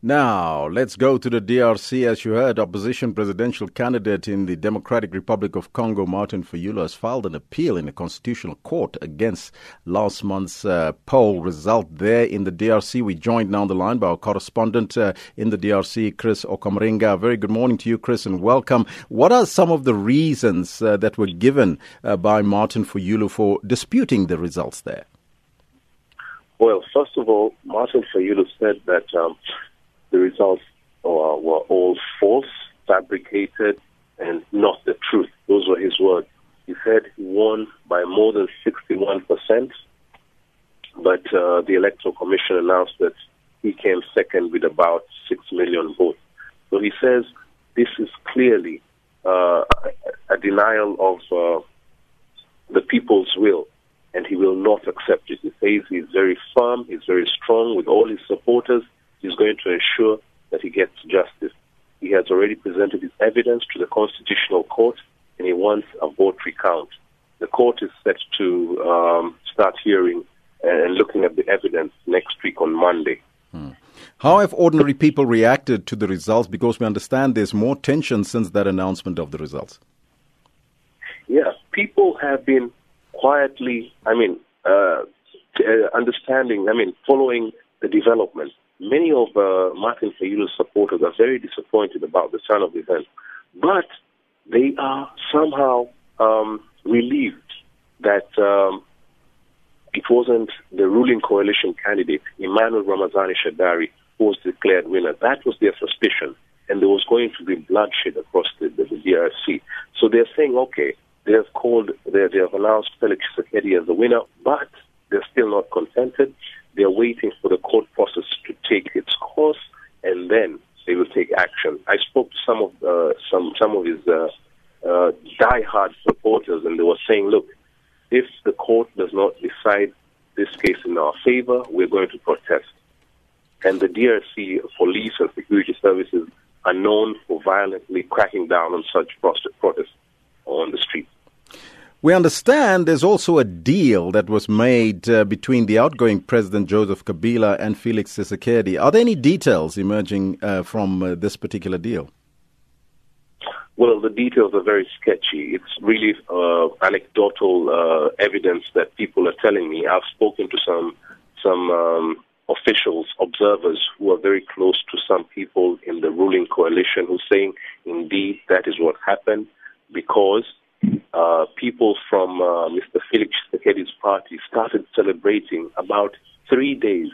Now, let's go to the DRC. As you heard, opposition presidential candidate in the Democratic Republic of Congo, Martin Fayulu, has filed an appeal in the Constitutional Court against last month's uh, poll result there in the DRC. We joined now on the line by our correspondent uh, in the DRC, Chris Ocamringa. Very good morning to you, Chris, and welcome. What are some of the reasons uh, that were given uh, by Martin Fayulu for disputing the results there? Well, first of all, Martin Fayulu said that um, the results uh, were all false, fabricated, and not the truth. Those were his words. He said he won by more than 61%, but uh, the Electoral Commission announced that he came second with about 6 million votes. So he says this is clearly uh, a denial of uh, the people's will, and he will not accept it. He says he's very firm, he's very strong with all his supporters, He's going to ensure that he gets justice. He has already presented his evidence to the Constitutional Court, and he wants a vote recount. The court is set to um, start hearing and looking at the evidence next week on Monday. Hmm. How have ordinary people reacted to the results? Because we understand there's more tension since that announcement of the results. Yeah, people have been quietly, I mean, uh, uh, understanding, I mean, following the development many of uh, Martin Fayulu's supporters are very disappointed about the turn of events, but they are somehow um, relieved that um, it wasn't the ruling coalition candidate, Emmanuel Ramazani Shadary, who was declared winner. That was their suspicion, and there was going to be bloodshed across the, the, the DRC. So they're saying, okay, they have called, they, they have announced Felix Tshisekedi as the winner, but they're still not contented. They're waiting for the court process take its course, and then they will take action. I spoke to some of uh, some some of his uh, uh, die-hard supporters, and they were saying, "Look, if the court does not decide this case in our favor, we're going to protest." And the DRC police and security services are known for violently cracking down on such protests on the streets. We understand there's also a deal that was made uh, between the outgoing President Joseph Kabila and Felix Tshisekedi. Are there any details emerging uh, from uh, this particular deal? Well, the details are very sketchy. It's really uh, anecdotal uh, evidence that people are telling me. I've spoken to some some um, officials, observers who are very close to some people in the ruling coalition who are saying, indeed, that is what happened because uh, people from uh, Mr. Felix Tshisekedi's party started celebrating about three days.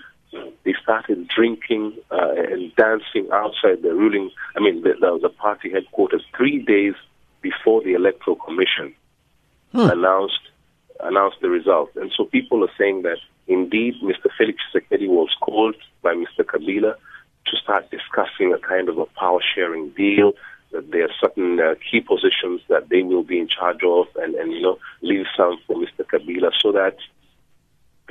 They started drinking uh, and dancing outside the ruling, I mean, the, the, the, party headquarters three days before the Electoral Commission hmm. announced announced the result. And so people are saying that indeed Mr. Felix Tshisekedi was called by Mr. Kabila to start discussing a kind of a power sharing deal that there are certain uh, key positions that they will be in charge of and, and, you know, leave some for Mr. Kabila so that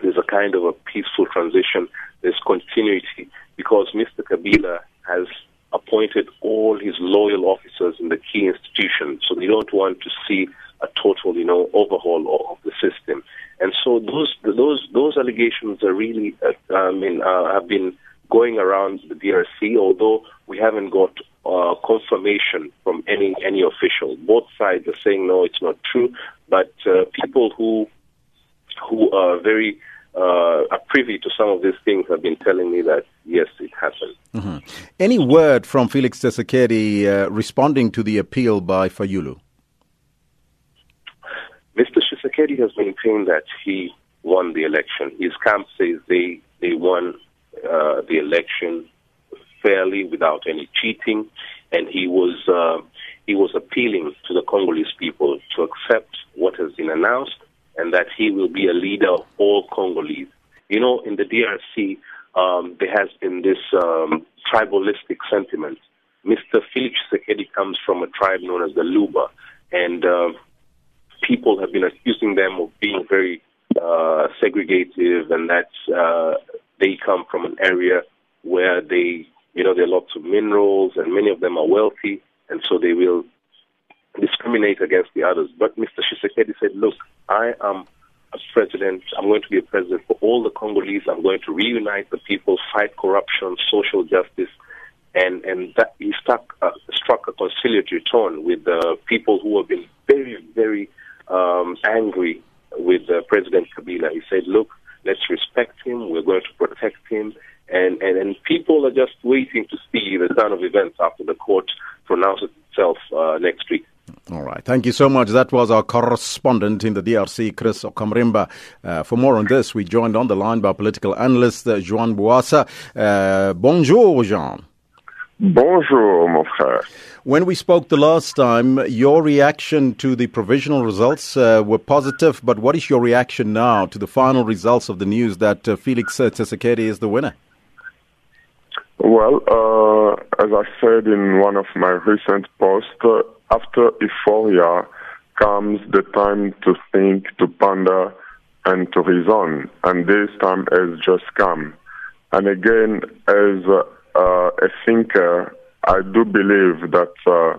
there's a kind of a peaceful transition, there's continuity, because Mr. Kabila has appointed all his loyal officers in the key institutions, so they don't want to see a total, you know, overhaul of the system. And so those those those allegations are really, uh, I mean, uh, have been going around the DRC, although we haven't got uh, confirmation from any any official. Both sides are saying no, it's not true. But uh, people who who are very uh, are privy to some of these things have been telling me that yes, it happened. Mm-hmm. Any word from Felix Tshisekedi uh, responding to the appeal by Fayulu? Mr. Tshisekedi has maintained that he won the election. His camp says they they won uh, the election fairly without any cheating, and he was uh, he was appealing to the Congolese people to accept what has been announced and that he will be a leader of all Congolese. You know, in the DRC, um, there has been this um, tribalistic sentiment. Mr. Felix Tshisekedi comes from a tribe known as the Luba, and uh, people have been accusing them of being very uh, segregative and that uh, they come from an area where they you know, there are lots of minerals, and many of them are wealthy, and so they will discriminate against the others. But Mr. Tshisekedi said, look, I am a president. I'm going to be a president for all the Congolese. I'm going to reunite the people, fight corruption, social justice, and and that he struck uh, struck a conciliatory tone with the people who have been very very um, angry with uh, President Kabila. He said, "Look, let's respect him. We're going to protect him." And, and and people are just waiting to see the turn of events after the court pronounces itself uh, next week. All right. Thank you so much. That was our correspondent in the DRC, Chris Ocamringa. Uh, for more on this, we joined on the line by political analyst uh, Jean Bwasa. Uh, bonjour, Jean. Bonjour, mon frère. When we spoke the last time, your reaction to the provisional results uh, were positive, but what is your reaction now to the final results of the news that uh, Felix Tshisekedi is the winner? Well, uh, as I said in one of my recent posts, uh, after euphoria comes the time to think, to ponder, and to reason. And this time has just come. And again, as uh, a thinker, I do believe that uh,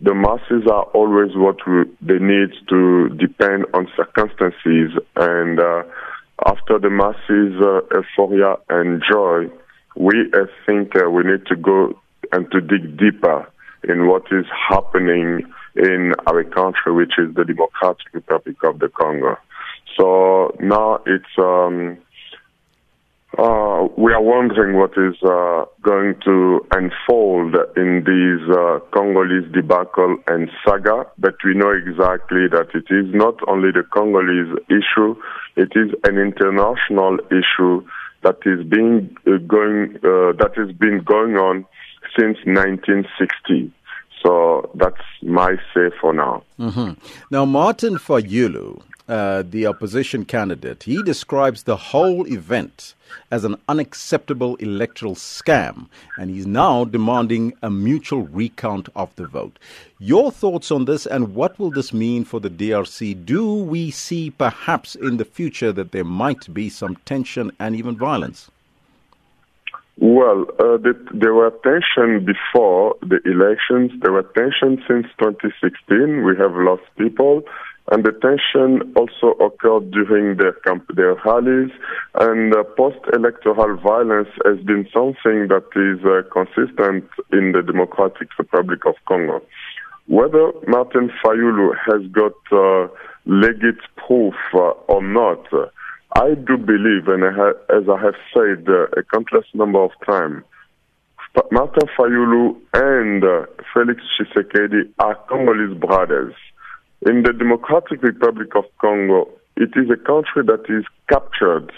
the masses are always what we, they need to depend on circumstances. And uh, after the masses' uh, euphoria and joy, we as thinker we need to go and to dig deeper in what is happening in our country, which is the Democratic Republic of the Congo. So now it's um, uh, we are wondering what is uh, going to unfold in this uh, Congolese debacle and saga, but we know exactly that it is not only the Congolese issue, it is an international issue that is being uh, going uh, that has been going on since 1960. So that's my say for now. Mm-hmm. Now, Martin Fayulu, uh, the opposition candidate, he describes the whole event as an unacceptable electoral scam, and he's now demanding a mutual recount of the vote. Your thoughts on this, and what will this mean for the DRC? Do we see perhaps in the future that there might be some tension and even violence? Well, uh, the, there were tension before the elections. There were tension since 2016. We have lost people. And the tension also occurred during their, camp- their rallies. And uh, post-electoral violence has been something that is uh, consistent in the Democratic Republic of Congo. Whether Martin Fayulu has got uh, legit proof uh, or not, I do believe, and I ha- as I have said uh, a countless number of times, Martin Fayulu and uh, Felix Tshisekedi are Congolese brothers. In the Democratic Republic of Congo, it is a country that is captured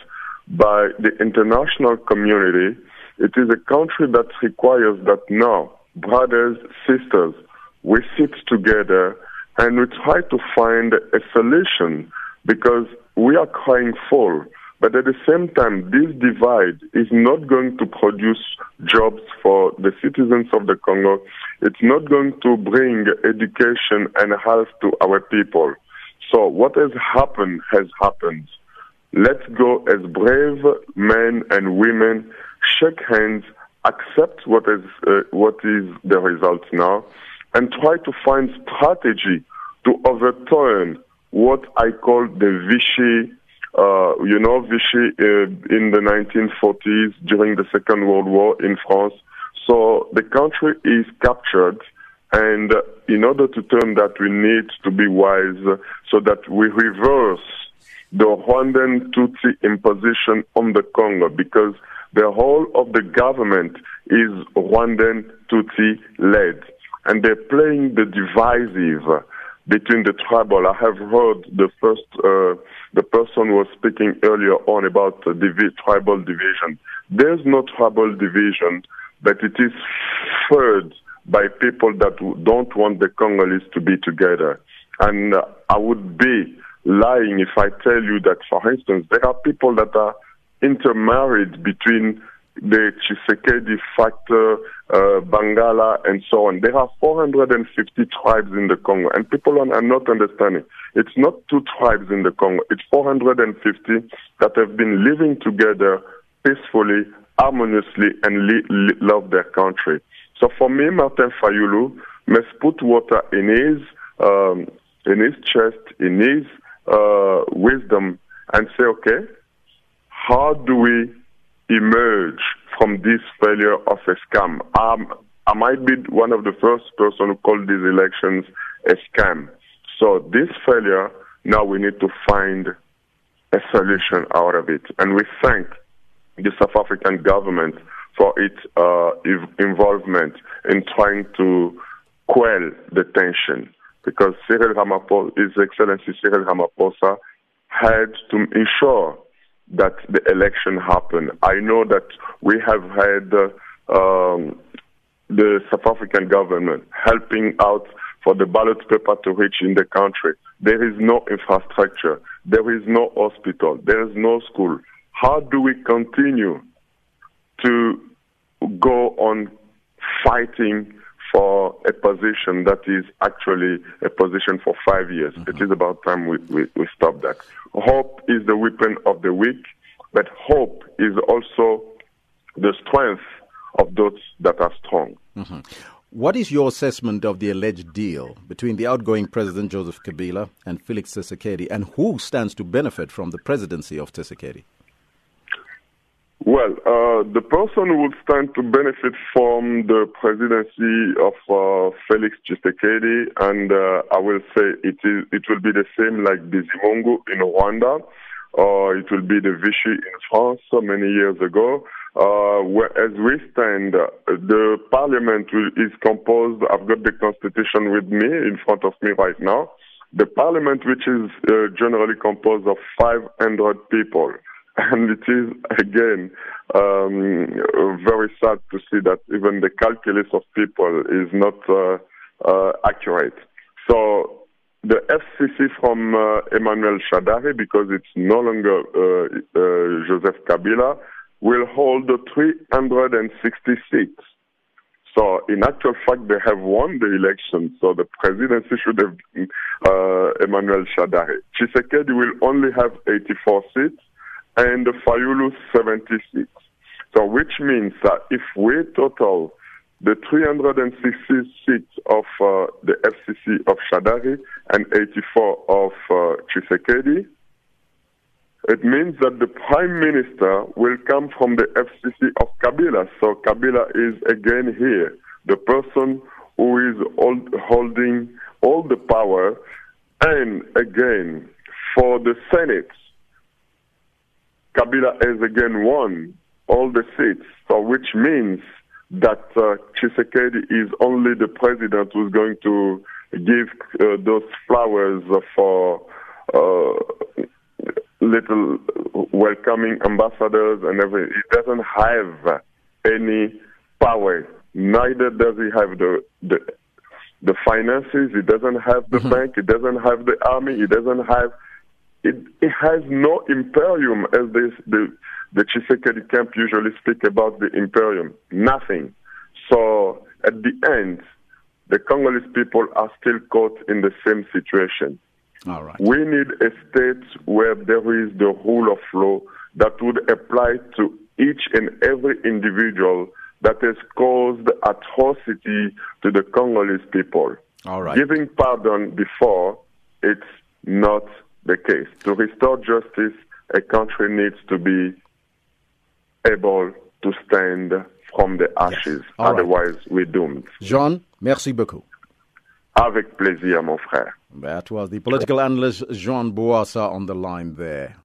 by the international community. It is a country that requires that now, brothers, sisters, we sit together and we try to find a solution because we are crying foul. But at the same time, this divide is not going to produce jobs for the citizens of the Congo. It's not going to bring education and health to our people. So what has happened has happened. Let's go as brave men and women, shake hands, accept what is uh, what is the result now, and try to find strategy to overturn what I call the Vichy, uh, you know, Vichy uh, in the 1940s during the Second World War in France. So the country is captured, and uh, in order to turn that, we need to be wise so that we reverse the Rwandan Tutsi imposition on the Congo because the whole of the government is Rwandan Tutsi led. And they're playing the divisive between the tribal. I have heard the first, uh, the person was speaking earlier on about divi- tribal division. There's no tribal division, but it is fed by people that don't want the Congolese to be together. And uh, I would be lying if I tell you that, for instance, there are people that are intermarried between the Tshisekedi factor, uh, Bangala, and so on. There are 450 tribes in the Congo, and people are not understanding. It's not two tribes in the Congo, it's 450 that have been living together peacefully, harmoniously, and li- li- love their country. So for me, Martin Fayulu must put water in his, um, in his chest, in his uh, wisdom, and say, okay, how do we emerge from this failure of a scam? Um, I might be one of the first person who called these elections a scam. So this failure, now we need to find a solution out of it. And we thank the South African government for its uh, involvement in trying to quell the tension. Because Cyril Ramaphosa, His Excellency Cyril Ramaphosa, had to ensure that the election happened. I know that we have had uh, um, the South African government helping out for the ballot paper to reach in the country. There is no infrastructure. There is no hospital. There is no school. How do we continue to go on fighting for a position that is actually a position for five years? Mm-hmm. It is about time we, we, we stop that. Hope is the weapon of the weak, but hope is also the strength of those that are strong. Mm-hmm. What is your assessment of the alleged deal between the outgoing President Joseph Kabila and Felix Tshisekedi, and who stands to benefit from the presidency of Tshisekedi? Well, uh, the person who would stand to benefit from the presidency of uh, Felix Tshisekedi, and uh, I will say it is it will be the same like Bizimungu in Rwanda, or it will be the Vichy in France so many years ago. Uh, as we stand, uh, the parliament is composed, I've got the constitution with me in front of me right now. The parliament, which is uh, generally composed of 500 people. And it is, again, um, very sad to see that even the calculus of people is not uh, uh, accurate. So the FCC from uh, Emmanuel Shadary, because it's no longer Joseph Kabila, will hold 360 seats. So, in actual fact, they have won the election. So, the presidency should have been uh, Emmanuel Shadary. Tshisekedi will only have 84 seats and Fayulu 70 seats. So, which means that if we total the 366 seats of uh, the FCC of Shadary and 84 of uh, Tshisekedi, it means that the prime minister will come from the FCC of Kabila. So Kabila is again here, the person who is hold, holding all the power. And again, for the Senate, Kabila has again won all the seats. So which means that uh, Tshisekedi is only the president who's going to give uh, those flowers for uh, little welcoming ambassadors and everything. He doesn't have any power. Neither does he have the the, the finances. He doesn't have the mm-hmm. bank. He doesn't have the army. He doesn't have. It, it has no imperium, as this, the the Tshisekedi camp usually speak about the imperium. Nothing. So at the end, the Congolese people are still caught in the same situation. All right. We need a state where there is the rule of law that would apply to each and every individual that has caused atrocity to the Congolese people. All right. Giving pardon before, it's not the case. To restore justice, a country needs to be able to stand from the ashes. Yes. Otherwise, right. we're doomed. Jean, merci beaucoup. Avec plaisir, mon frère. That was the political analyst Jean Bwasa on the line there.